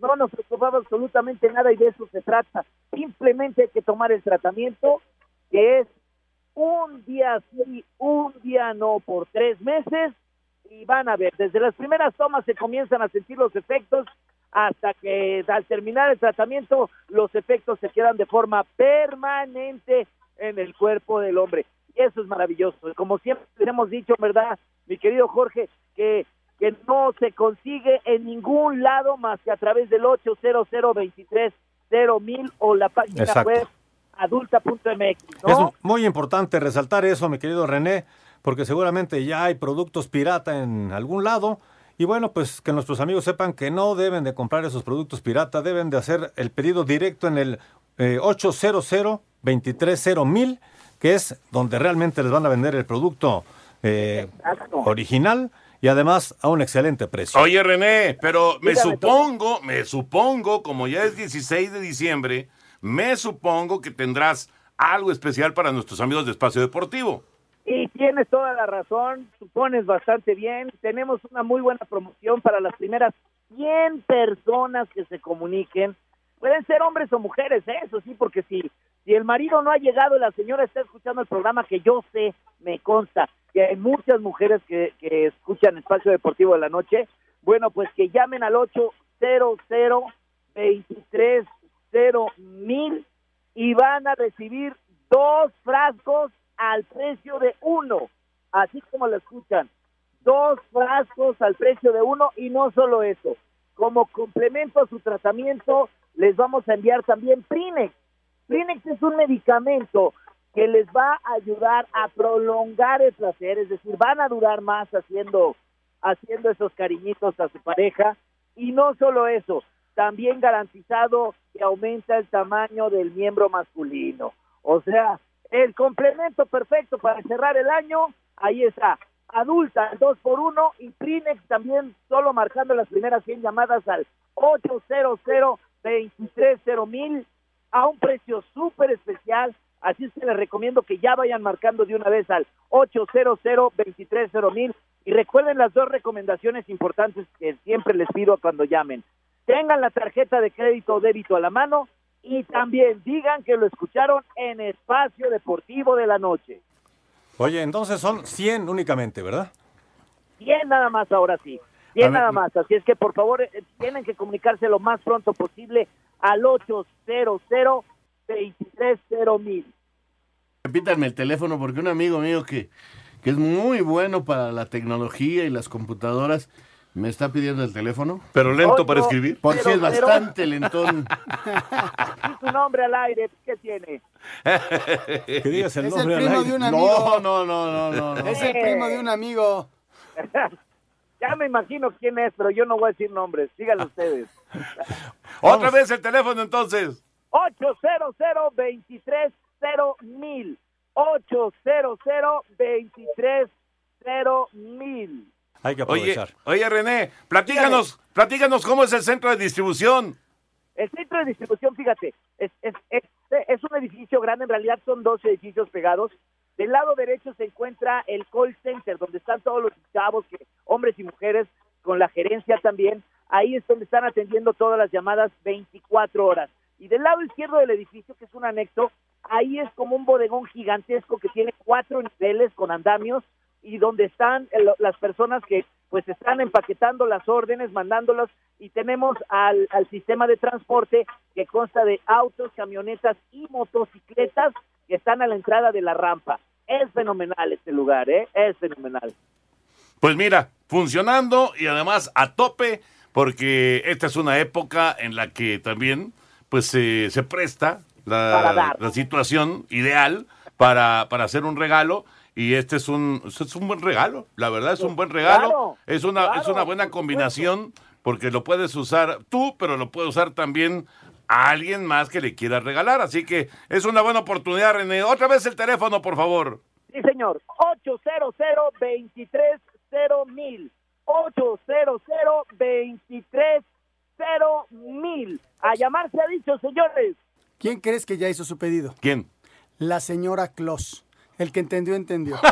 no nos preocupaba absolutamente nada y de eso se trata. Simplemente hay que tomar el tratamiento que es un día sí, un día no por tres meses y van a ver, desde las primeras tomas se comienzan a sentir los efectos hasta que al terminar el tratamiento los efectos se quedan de forma permanente en el cuerpo del hombre. Y eso es maravilloso. Como siempre hemos dicho, ¿verdad, mi querido Jorge? Que que no se consigue en ningún lado más que a través del 800 mil o la página
Exacto.
web adulta.mx,
Es
¿no?
muy importante resaltar eso, mi querido René, porque seguramente ya hay productos pirata en algún lado. Y bueno, pues que nuestros amigos sepan que no deben de comprar esos productos pirata, deben de hacer el pedido directo en el eh, 800 mil que es donde realmente les van a vender el producto eh, original y además a un excelente precio.
Oye, René, pero me
Dígame,
supongo, me supongo, como ya es 16 de diciembre, me supongo que tendrás algo especial para nuestros amigos de Espacio Deportivo.
Y tienes toda la razón, supones bastante bien. Tenemos una muy buena promoción para las primeras 100 personas que se comuniquen. Pueden ser hombres o mujeres, ¿eh? eso sí, porque si, si el marido no ha llegado y la señora está escuchando el programa, que yo sé, me consta, que hay muchas mujeres que, que escuchan Espacio Deportivo de la Noche, bueno, pues que llamen al 800 230 mil y van a recibir dos frascos al precio de uno, así como lo escuchan, dos frascos al precio de uno. Y no solo eso, como complemento a su tratamiento les vamos a enviar también Prinex. Prinex es un medicamento que les va a ayudar a prolongar el placer, es decir, van a durar más haciendo haciendo esos cariñitos a su pareja y no solo eso, también garantizado que aumenta el tamaño del miembro masculino. O sea, el complemento perfecto para cerrar el año, ahí está. Adulta, 2 por 1 y Prinex también solo marcando las primeras 100 llamadas al 800 230 mil a un precio súper especial. Así es que les recomiendo que ya vayan marcando de una vez al 800 230 mil y recuerden las dos recomendaciones importantes que siempre les pido cuando llamen. Tengan la tarjeta de crédito o débito a la mano y también digan que lo escucharon en Espacio Deportivo de la Noche.
Oye, entonces son 100 únicamente, ¿verdad?
100 nada más ahora sí. 100 nada más. Así es que por favor eh, tienen que comunicarse lo más pronto posible al 800 230 mil.
Repítanme el teléfono porque un amigo mío que, que es muy bueno para la tecnología y las computadoras me está pidiendo el teléfono.
Pero lento para escribir.
Porque es bastante lentón.
Y su nombre al aire, ¿qué tiene?
Que digas el
Es el
al
primo
aire.
de un amigo.
No, no, no, no, no. no.
Es el primo de un amigo.
ya me imagino quién es, pero yo no voy a decir nombres. Síganlo ustedes.
Otra vez el teléfono entonces.
800 230 mil 800 230 mil
Hay que aprovechar.
oye René, platícanos, platícanos cómo es el centro de distribución.
El centro de distribución, fíjate, es, es, es, es un edificio grande, en realidad son dos edificios pegados. Del lado derecho se encuentra el call center, donde están todos los chavos, que, hombres y mujeres, con la gerencia también. Ahí es donde están atendiendo todas las llamadas 24 horas. Y del lado izquierdo del edificio, que es un anexo, ahí es como un bodegón gigantesco que tiene cuatro niveles con andamios y donde están el- las personas que pues están empaquetando las órdenes, mandándolas y tenemos al, al sistema de transporte que consta de autos, camionetas y motocicletas que están a la entrada de la rampa. Es fenomenal este lugar, ¿eh? Es fenomenal.
Pues mira, funcionando y además a tope, porque esta es una época en la que también pues eh, se presta la, la situación ideal para, para hacer un regalo. Y este es un, es un buen regalo, la verdad es un buen regalo.
Claro,
es, una, es una buena combinación porque lo puedes usar tú, pero lo puede usar también a alguien más que le quiera regalar. Así que es una buena oportunidad, René. Otra vez el teléfono, por favor.
Sí, señor. 800 230 mil 800 230 mil A llamar se ha dicho, señores.
¿Quién crees que ya hizo su pedido?
¿Quién?
La señora Claus. El que entendió, entendió.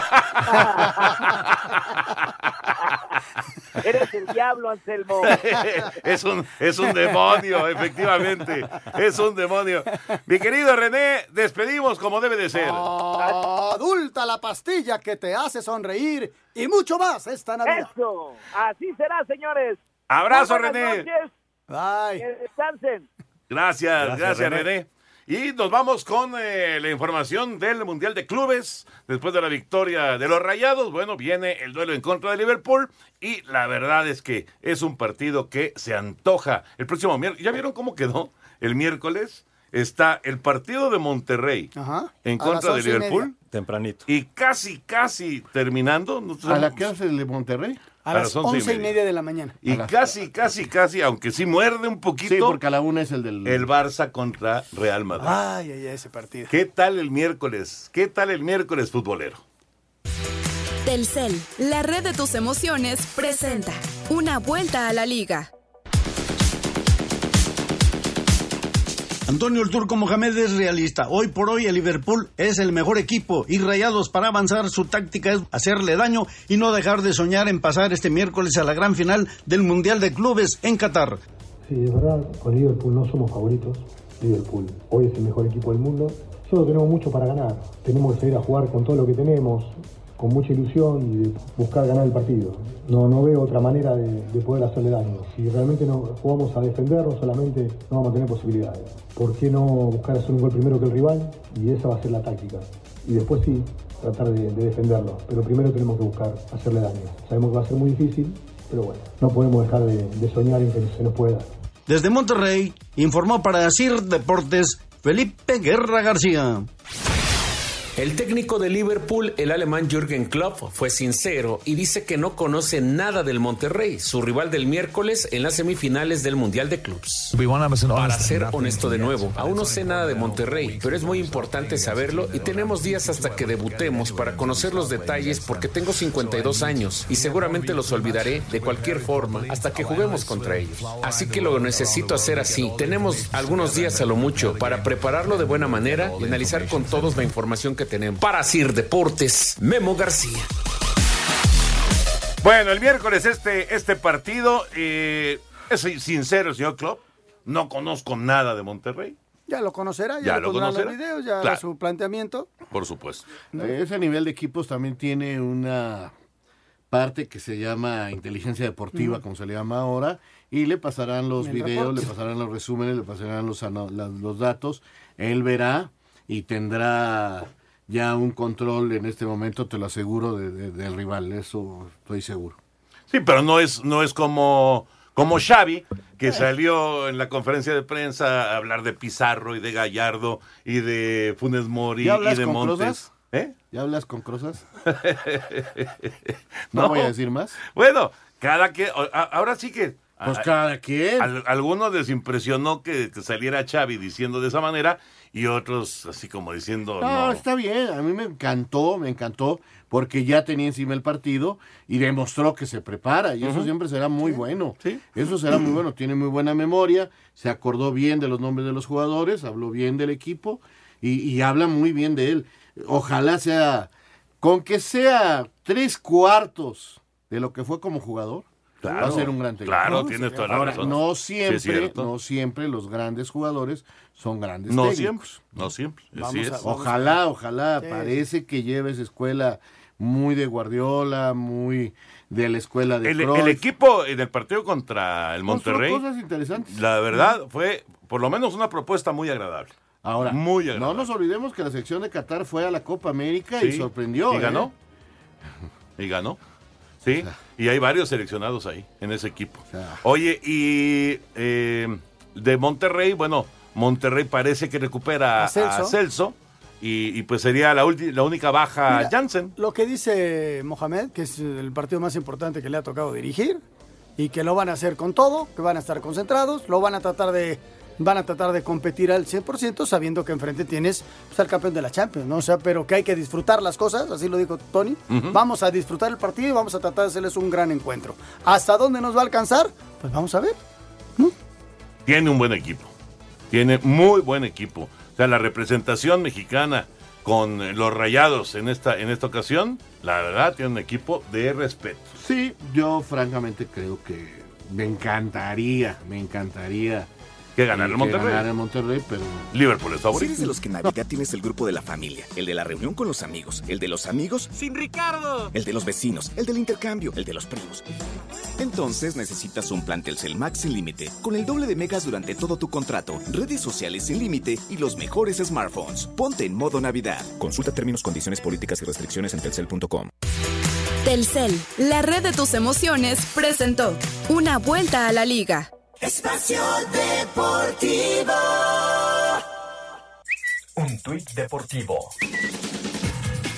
Eres el diablo, Anselmo.
es, un, es un demonio, efectivamente. Es un demonio. Mi querido René, despedimos como debe de ser.
Adulta la pastilla que te hace sonreír y mucho más esta Navidad.
Eso. Así será, señores.
Abrazo,
buenas
René.
noches.
Bye.
Que descansen.
Gracias,
Gracias,
gracias,
René.
René. Y nos vamos con eh, la información del Mundial de Clubes. Después de la victoria de los Rayados, bueno, viene el duelo en contra de Liverpool. Y la verdad es que es un partido que se antoja. El próximo miércoles, ¿ya vieron cómo quedó? El miércoles está el partido de Monterrey
Ajá.
en contra de Liverpool.
Tempranito.
Y casi, casi terminando.
¿A la que hace el de Monterrey?
A,
a
las
las
once y media de la mañana.
Y casi, casi, casi, aunque sí muerde un poquito.
Sí, porque a la una es el del...
El Barça contra Real Madrid.
Ay, ay, ay, ese partido.
¿Qué tal el miércoles? ¿Qué tal el miércoles futbolero?
Telcel, la red de tus emociones, presenta una vuelta a la liga.
Antonio el Turco Mohamed es realista. Hoy por hoy el Liverpool es el mejor equipo y Rayados para avanzar su táctica es hacerle daño y no dejar de soñar en pasar este miércoles a la gran final del Mundial de Clubes en Qatar.
Sí, es verdad, con Liverpool no somos favoritos. Liverpool hoy es el mejor equipo del mundo. Solo tenemos mucho para ganar. Tenemos que salir a jugar con todo lo que tenemos, con mucha ilusión y de buscar ganar el partido. No, no veo otra manera de, de poder hacerle daño. Si realmente no jugamos a defendernos solamente, no vamos a tener posibilidades. ¿Por qué no buscar hacer un gol primero que el rival? Y esa va a ser la táctica. Y después sí, tratar de, de defenderlo. Pero primero tenemos que buscar hacerle daño. Sabemos que va a ser muy difícil, pero bueno, no podemos dejar de, de soñar en que se nos pueda.
Desde Monterrey informó para CIR Deportes Felipe Guerra García.
El técnico de Liverpool, el alemán Jürgen Klopp, fue sincero y dice que no conoce nada del Monterrey, su rival del miércoles en las semifinales del Mundial de Clubs. Para ser honesto de nuevo, aún no sé nada de Monterrey, pero es muy importante saberlo y tenemos días hasta que debutemos para conocer los detalles porque tengo 52 años y seguramente los olvidaré de cualquier forma hasta que juguemos contra ellos. Así que lo necesito hacer así. Tenemos algunos días a lo mucho para prepararlo de buena manera y analizar con todos la información que tenemos. Para Sir Deportes, Memo García.
Bueno, el miércoles este, este partido, eh, es sincero, señor Klopp, no conozco nada de Monterrey.
Ya lo conocerá, ya,
Ya
lo pondrá
conocerá.
los videos, ya
Claro.
su planteamiento.
Por supuesto.
Eh, Ese nivel de equipos también tiene una parte que se llama inteligencia deportiva, como se le llama ahora, y le pasarán los
El
videos,
reporte.
le pasarán los resúmenes, le pasarán los, los datos. Él verá y tendrá ya un control en este momento, te lo aseguro, de- de- del rival, eso estoy seguro.
Sí, pero no es, no es como, como Xavi, que salió en la conferencia de prensa a hablar de Pizarro y de Gallardo y de Funes Mori
¿Ya
y
hablas
de
con
Montes.
Crozas?
¿Eh?
¿Ya hablas con Crozas? No voy a decir más.
Bueno, cada que ahora sí que
Pues
a-
cada quien.
al- algunos les impresionó que, que saliera Xavi diciendo de esa manera y otros así como diciendo
No,
no.
está bien, a mí me encantó, me encantó, porque ya tenía encima el partido y demostró que se prepara, y eso siempre será muy bueno. Eso será muy bueno, tiene muy buena memoria, se acordó bien de los nombres de los jugadores, habló bien del equipo y, y habla muy bien de él. Ojalá sea, con que sea tres cuartos de lo que fue como jugador.
Claro,
va a ser un gran técnico.
claro, tienes toda la
Ahora,
razón.
no siempre, no siempre los grandes jugadores son grandes
No
técnicos.
siempre, no siempre. así
Vamos
es.
a- ojalá, ojalá,
Sí.
parece que lleves escuela muy de Guardiola, muy de la escuela de
El,
Cruyff.
el equipo en el partido contra el Monterrey,
cosas interesantes.
la verdad fue por lo menos una propuesta muy agradable.
Ahora,
muy
no
agradable.
nos olvidemos que la sección de Qatar fue a la Copa América y sorprendió.
Y
¿eh?
ganó. Y ganó. Sí, y hay varios seleccionados ahí, en ese equipo. Oye, y eh, de Monterrey, bueno, Monterrey parece que recupera
A
a
Celso.
Y, y pues sería la, ulti- la única baja
Mira,
Jansen.
Lo que dice Mohamed, que es el partido más importante que le ha tocado dirigir, y que lo van a hacer con todo, que van a estar concentrados, lo van a tratar de van a tratar de competir al 100% sabiendo que enfrente tienes pues, al campeón de la Champions, ¿no? O sea, pero que hay que disfrutar las cosas, así lo dijo Tony. Vamos a disfrutar el partido y vamos a tratar de hacerles un gran encuentro. ¿Hasta dónde nos va a alcanzar? Pues vamos a ver.
Tiene un buen equipo. Tiene muy buen equipo. O sea, la representación mexicana con los rayados en esta, en esta ocasión, la verdad, tiene un equipo de respeto.
Sí, yo francamente creo que me encantaría, me encantaría
Que ganara el
que
Monterrey.
ganara el Monterrey, pero
Liverpool es
Si
favorito.
eres de los que en Navidad tienes el grupo de la familia, el de la reunión con los amigos, el de los amigos
¡Sin Ricardo!
el de los vecinos, el del intercambio, el de los primos. Entonces necesitas un plan Telcel Max sin límite, con el doble de megas durante todo tu contrato, redes sociales sin límite y los mejores smartphones. Ponte en modo Navidad. Consulta términos, condiciones políticas y restricciones en telcel.com.
Telcel, la red de tus emociones, presentó Una vuelta a la liga.
Espacio Deportivo.
Un tuit deportivo.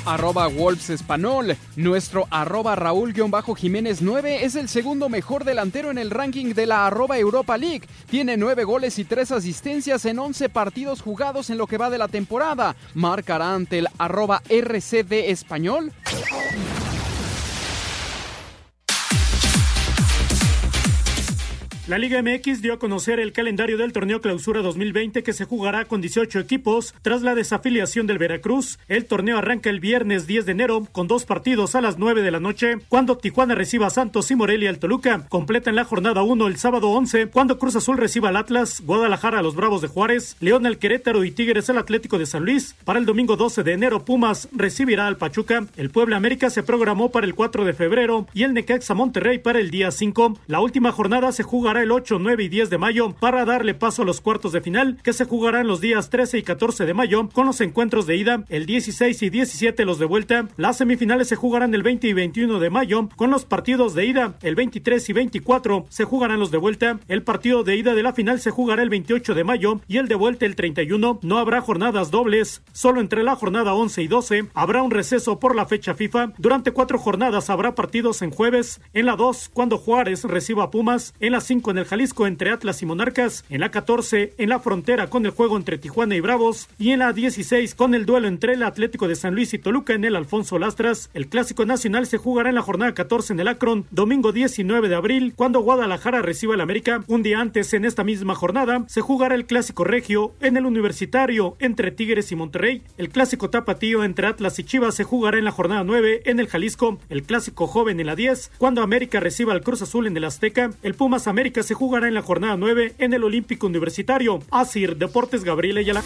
Arroba Wolves Espanol. Nuestro arroba Raúl-Jiménez 9 es el segundo mejor delantero en el ranking de la arroba Europa League. Tiene 9 goles y 3 asistencias en 11 partidos jugados en lo que va de la temporada. Marcará ante el arroba RCD Español.
La Liga MX dio a conocer el calendario del torneo Clausura 2020 que se jugará con 18 equipos tras la desafiliación del Veracruz. El torneo arranca el viernes 10 de enero con dos partidos a las 9 de la noche cuando Tijuana reciba a Santos y Morelia al Toluca. Completan la jornada 1 el sábado 11 cuando Cruz Azul reciba al Atlas, Guadalajara a los Bravos de Juárez, León al Querétaro y Tigres al Atlético de San Luis. Para el domingo 12 de enero Pumas recibirá al Pachuca. El Puebla América se programó para el 4 de febrero y el Necaxa Monterrey para el día 5. La última jornada se jugará jugará el 8, 9 y 10 de mayo para darle paso a los cuartos de final que se jugarán los días 13 y 14 de mayo con los encuentros de ida, el 16 y 17 los de vuelta. Las semifinales se jugarán el 20 y 21 de mayo con los partidos de ida, el 23 y 24 se jugarán los de vuelta. El partido de ida de la final se jugará el 28 de mayo y el de vuelta el 31. No habrá jornadas dobles, solo entre la jornada 11 y 12 habrá un receso por la fecha FIFA. Durante cuatro jornadas habrá partidos en jueves, en la 2 cuando Juárez reciba a Pumas, en la 5 en el Jalisco entre Atlas y Monarcas, en la 14 en la frontera con el juego entre Tijuana y Bravos y en la 16 con el duelo entre el Atlético de San Luis y Toluca en el Alfonso Lastras. El clásico nacional se jugará en la jornada 14 en el Akron, domingo 19 de abril, cuando Guadalajara reciba al América. Un día antes, en esta misma jornada, se jugará el clásico regio en el Universitario entre Tigres y Monterrey. El clásico tapatío entre Atlas y Chivas se jugará en la jornada 9 en el Jalisco. El clásico joven en la 10, cuando América reciba al Cruz Azul en el Azteca. El Pumas América se jugará en la jornada 9 en el Olímpico Universitario. Asir Deportes Gabriel Ayala.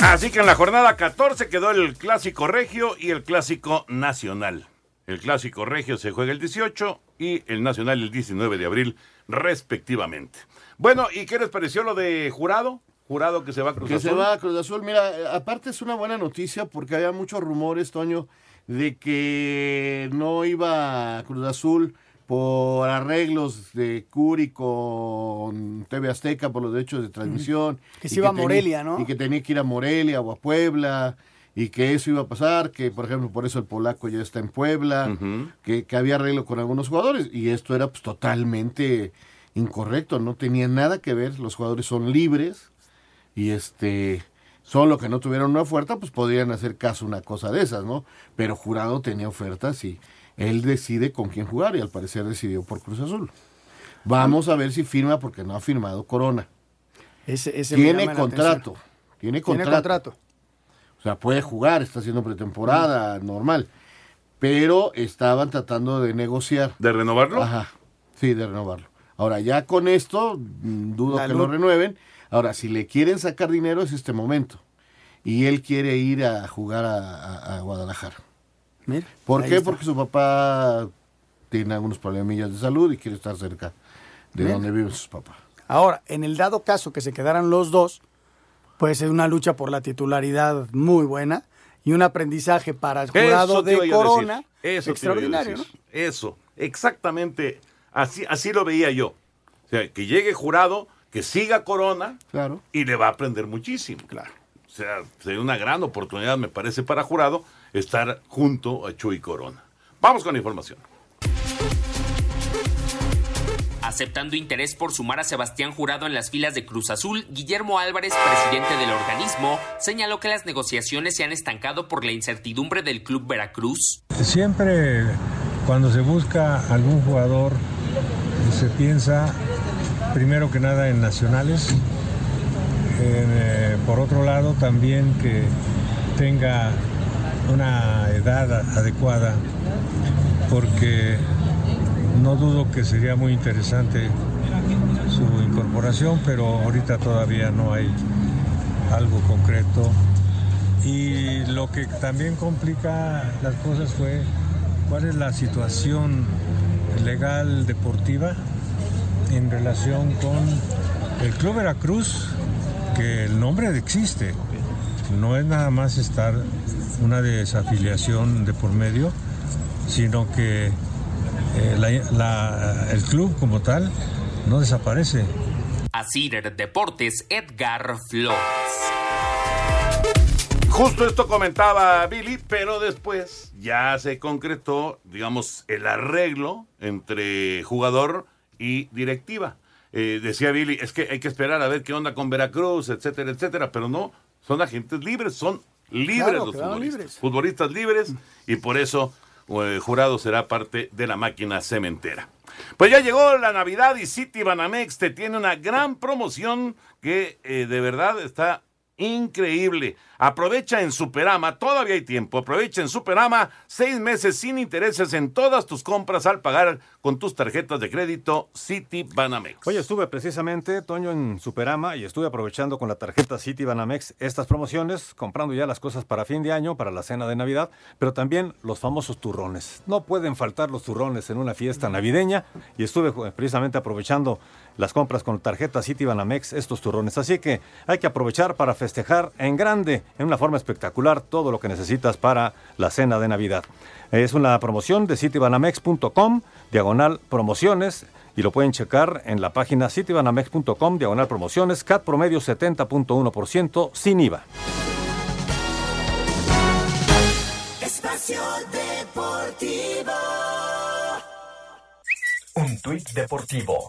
Así que en la jornada 14 quedó el clásico regio y el clásico nacional. El clásico regio se juega el 18 y el nacional el 19 de abril, respectivamente. Bueno, ¿y qué les pareció lo de jurado? Jurado que se va a Cruz
que
Azul.
se va a Cruz Azul. Mira, aparte es una buena noticia porque había muchos rumores, Toño, de que no iba a Cruz Azul por arreglos de Curi con TV Azteca por los derechos de transmisión.
Que se iba a
tenía-
Morelia, ¿no?
Y que tenía que ir a Morelia o a Puebla y que eso iba a pasar, que por ejemplo por eso el polaco ya está en Puebla, que, que había arreglo con algunos jugadores y esto era pues totalmente incorrecto, no tenía nada que ver, los jugadores son libres y este solo que no tuvieron una oferta pues podrían hacer caso a una cosa de esas, ¿no? Pero Jurado tenía ofertas y él decide con quién jugar y al parecer decidió por Cruz Azul. Vamos a ver si firma porque no ha firmado Corona.
Ese,
tiene
llama la
contrato, tiene
Tiene
contrato.
contrato.
O sea, puede jugar, está haciendo pretemporada, normal. Pero estaban tratando de negociar.
¿De renovarlo?
Ajá, sí, de renovarlo. Ahora, ya con esto, mm, dudo
La
que
luz.
lo renueven. Ahora, si le quieren sacar dinero es este momento. Y él quiere ir a jugar a, a- a Guadalajara.
Mira,
¿Por qué?
está.
Porque su papá tiene algunos problemillas de salud y quiere estar cerca de
Mira.
donde viven sus papás.
Ahora, en el dado caso que se quedaran los dos, pues es una lucha por la titularidad muy buena y un aprendizaje para el jurado de. Corona
Eso
extraordinario, ¿no?
Eso, exactamente. Así, así lo veía yo. O sea, que llegue jurado, que siga Corona
Claro.
y le va a aprender muchísimo.
Claro.
O sea, sería una gran oportunidad, me parece, para jurado estar junto a Chuy Corona. Vamos con la información.
Aceptando interés por sumar a Sebastián Jurado en las filas de Cruz Azul, Guillermo Álvarez, presidente del organismo, señaló que las negociaciones se han estancado por la incertidumbre del club Veracruz.
Siempre cuando se busca algún jugador se piensa primero que nada en nacionales, en, eh, por otro lado también que tenga una edad adecuada, porque no dudo que sería muy interesante su incorporación, pero ahorita todavía no hay algo concreto. Y lo que también complica las cosas fue cuál es la situación legal deportiva en relación con el Club Veracruz, que el nombre existe, no es nada más estar una desafiliación de por medio, sino que eh, la- la- el club como tal no desaparece.
Asir Deportes, Edgar Flores.
Justo esto comentaba Billy, pero después ya se concretó, digamos, el arreglo entre jugador y directiva. Eh, decía Billy, es que hay que esperar a ver qué onda con Veracruz, etcétera, etcétera, pero no, son agentes libres, son libres
Claro,
los futbolistas.
libres.
Futbolistas libres y por eso eh, Jurado será parte de la máquina cementera. Pues ya llegó la Navidad y City Banamex te tiene una gran promoción que eh, de verdad está increíble. Aprovecha en Superama, todavía hay tiempo, aprovecha en Superama seis meses sin intereses en todas tus compras al pagar con tus tarjetas de crédito City Banamex.
Oye, estuve precisamente, Toño, en Superama y estuve aprovechando con la tarjeta City Banamex estas promociones, comprando ya las cosas para fin de año, para la cena de Navidad, pero también los famosos turrones. No pueden faltar los turrones en una fiesta navideña y estuve eh, precisamente aprovechando las compras con tarjeta City Banamex, estos turrones. Así que hay que aprovechar para festejar en grande, en una forma espectacular, todo lo que necesitas para la cena de Navidad. Es una promoción de citybanamex.com, diagonal promociones, y lo pueden checar en la página citybanamex.com, diagonal promociones, CAT promedio 70.1% sin IVA.
Espacio Deportivo.
Un tuit deportivo.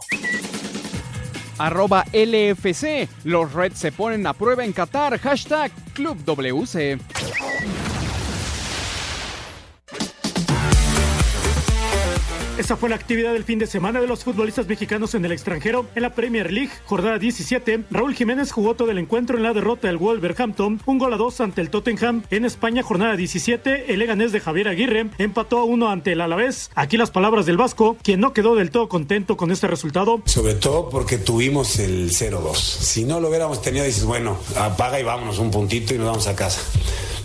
Arroba LFC. Los Reds se ponen a prueba en Qatar. Hashtag Club WC.
Esa fue la actividad del fin de semana de los futbolistas mexicanos en el extranjero. En la Premier League, jornada 17, Raúl Jiménez jugó todo el encuentro en la derrota del Wolverhampton, un gol a dos ante el Tottenham. En España, jornada 17, el Leganés de Javier Aguirre empató a uno ante el Alavés. Aquí las palabras del Vasco, quien no quedó del todo contento con este resultado.
Sobre todo porque tuvimos el 0-2. Si no lo hubiéramos tenido, dices, bueno, apaga y vámonos un puntito y nos vamos a casa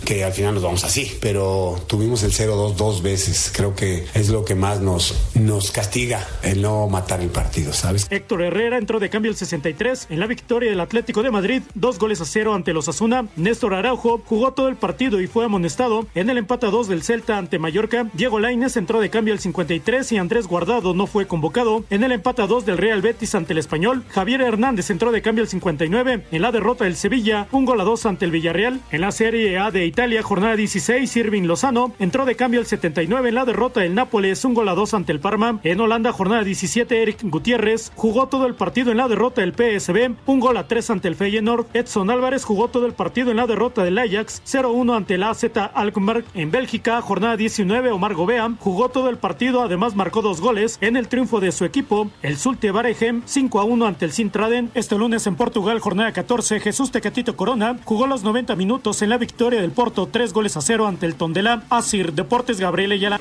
que al final nos vamos así, pero tuvimos el 0-2 dos veces. Creo que es lo que más nos, nos castiga el no matar el partido, ¿sabes?
Héctor Herrera entró de cambio el 63 en la victoria del Atlético de Madrid, dos goles a cero ante los Asuna. Néstor Araujo jugó todo el partido y fue amonestado en el empate a dos del Celta ante Mallorca. Diego Lainez entró de cambio el 53 y Andrés Guardado no fue convocado en el empate a dos del Real Betis ante el Español. Javier Hernández entró de cambio el 59 en la derrota del Sevilla, un gol a dos ante el Villarreal. En la Serie A de Italia, jornada 16, Irving Lozano entró de cambio el 79 en la derrota del Nápoles, un gol a dos ante el Parma. En Holanda, jornada 17, Eric Gutiérrez jugó todo el partido en la derrota del PSB, un gol a tres ante el Feyenoord. Edson Álvarez jugó todo el partido en la derrota del Ajax, 0-1 ante el AZ Alkmaar. En Bélgica, jornada 19, Omar Gobea jugó todo el partido, además marcó dos goles en el triunfo de su equipo, el Zulte Baregem, 5-1 ante el Sintraden. Este lunes en Portugal, jornada 14, Jesús Tecatito Corona jugó los 90 minutos en la victoria del Porto, tres goles a cero ante el Tondela. Asir Deportes Gabriel Ayala.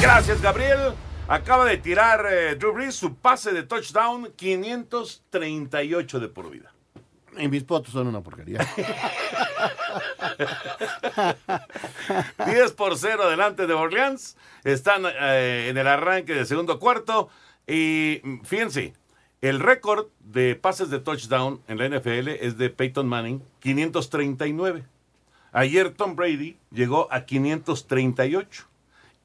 Gracias, Gabriel. Acaba de tirar eh, Drew Brees su pase de touchdown 538 de por vida.
En mis fotos son una porquería.
10 por 0 delante de Orleans. Están eh, en el arranque del segundo cuarto. Y mm, fíjense, el récord de pases de touchdown en la NFL es de Peyton Manning, 539. Ayer Tom Brady llegó a 538.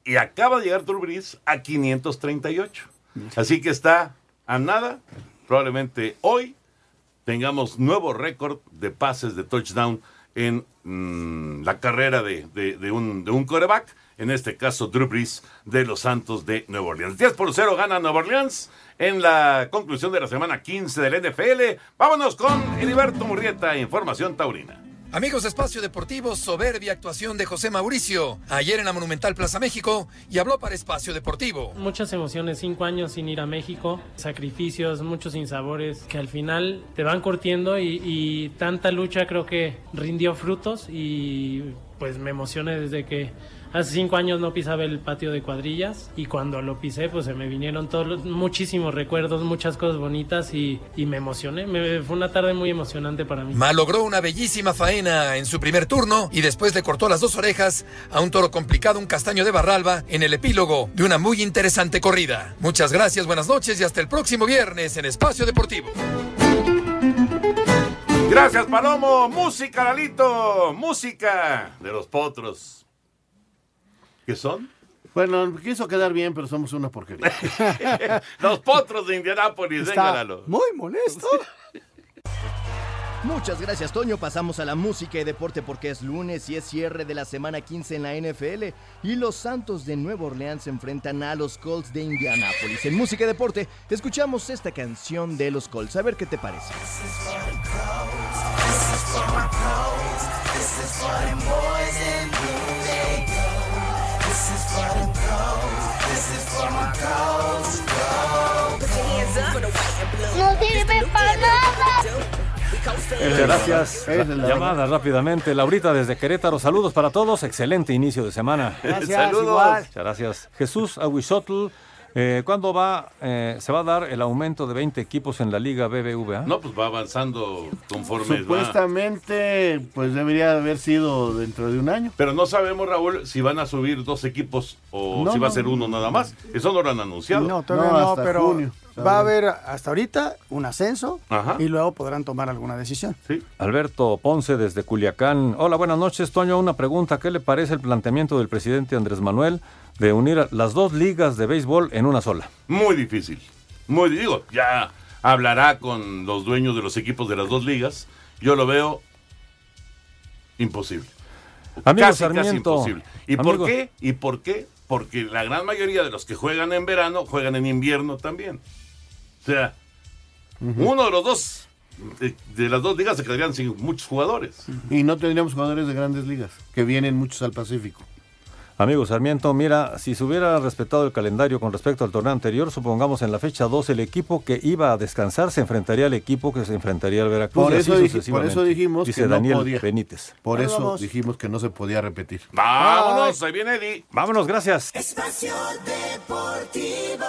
Y acaba de llegar Drew Brees a 538. Así que está a nada. Probablemente hoy tengamos nuevo récord de pases de touchdown en mm, la carrera de, de- de un, de un quarterback. En este caso, Drew Brees de los Santos de Nueva Orleans. 10 por 0 gana Nueva Orleans en la conclusión de la semana 15 del NFL. Vámonos con Heriberto Murrieta, Información Taurina.
Amigos de Espacio Deportivo, soberbia actuación de José Mauricio, ayer en la Monumental Plaza México, y habló para Espacio Deportivo.
Muchas emociones, cinco años sin ir a México, sacrificios, muchos sinsabores que al final te van curtiendo y, y tanta lucha creo que rindió frutos y pues me emocioné desde que hace cinco años no pisaba el patio de cuadrillas y cuando lo pisé pues se me vinieron todos los- muchísimos recuerdos, muchas cosas bonitas y, y me emocioné. Me- fue una tarde muy emocionante para mí.
Malogró una bellísima faena en su primer turno y después le cortó las dos orejas a un toro complicado, un castaño de Barralba, en el epílogo de una muy interesante corrida. Muchas gracias, buenas noches y hasta el próximo viernes en Espacio Deportivo.
Gracias, Palomo. Música, Lalito. Música de los potros. ¿Qué son?
Bueno, quiso quedar bien, pero somos una porquería.
los potros de Indianápolis. Lalo.
muy molesto.
Muchas gracias, Toño. Pasamos a la música y deporte porque es lunes y es cierre de la semana 15 en la NFL. Y los Santos de Nueva Orleans se enfrentan a los Colts de Indianápolis. En música y deporte, escuchamos esta canción de los Colts. A ver qué te parece.
No sirve para nada.
Gracias. Llamadas rápidamente. Laurita desde Querétaro. Saludos para todos. Excelente inicio de semana.
Gracias,
Saludos.
igual.
Muchas gracias. Jesús Aguisotl. Eh, ¿Cuándo va, eh, se va a dar el aumento de 20 equipos en la Liga BBVA?
No, pues va avanzando conforme va.
Supuestamente, pues debería haber sido dentro de un año.
Pero no sabemos, Raúl, si van a subir dos equipos o
No,
si va a ser uno nada más. Eso no lo han anunciado.
No, todavía
No,
no,
hasta
pero
junio,
va a haber hasta ahorita un ascenso
Ajá.
y luego podrán tomar alguna decisión.
Sí.
Alberto Ponce desde Culiacán. Hola, buenas noches. Toño, una pregunta. ¿Qué le parece el planteamiento del presidente Andrés Manuel de unir las dos ligas de béisbol en una sola?
Muy difícil. Muy digo, ya hablará con los dueños de los equipos de las dos ligas. Yo lo veo imposible.
Amigo
casi, casi imposible. ¿Y
amigo-
por qué? ¿Y por qué? Porque la gran mayoría de los que juegan en verano juegan en invierno también. O sea, uno de los dos de, de las dos ligas se quedarían sin muchos jugadores.
Y no tendríamos jugadores de grandes ligas, que vienen muchos al Pacífico.
Amigo Sarmiento, mira, si se hubiera respetado el calendario con respecto al torneo anterior, supongamos en la fecha 2 el equipo que iba a descansar se enfrentaría al equipo que se enfrentaría al Veracruz.
Por eso, dij- por eso dijimos
Dice
que
Daniel
no podía.
Benítez.
Por eso
vamos.
dijimos que no se podía repetir.
Vámonos, ahí viene Eddie.
Vámonos, gracias.
Espacio Deportivo.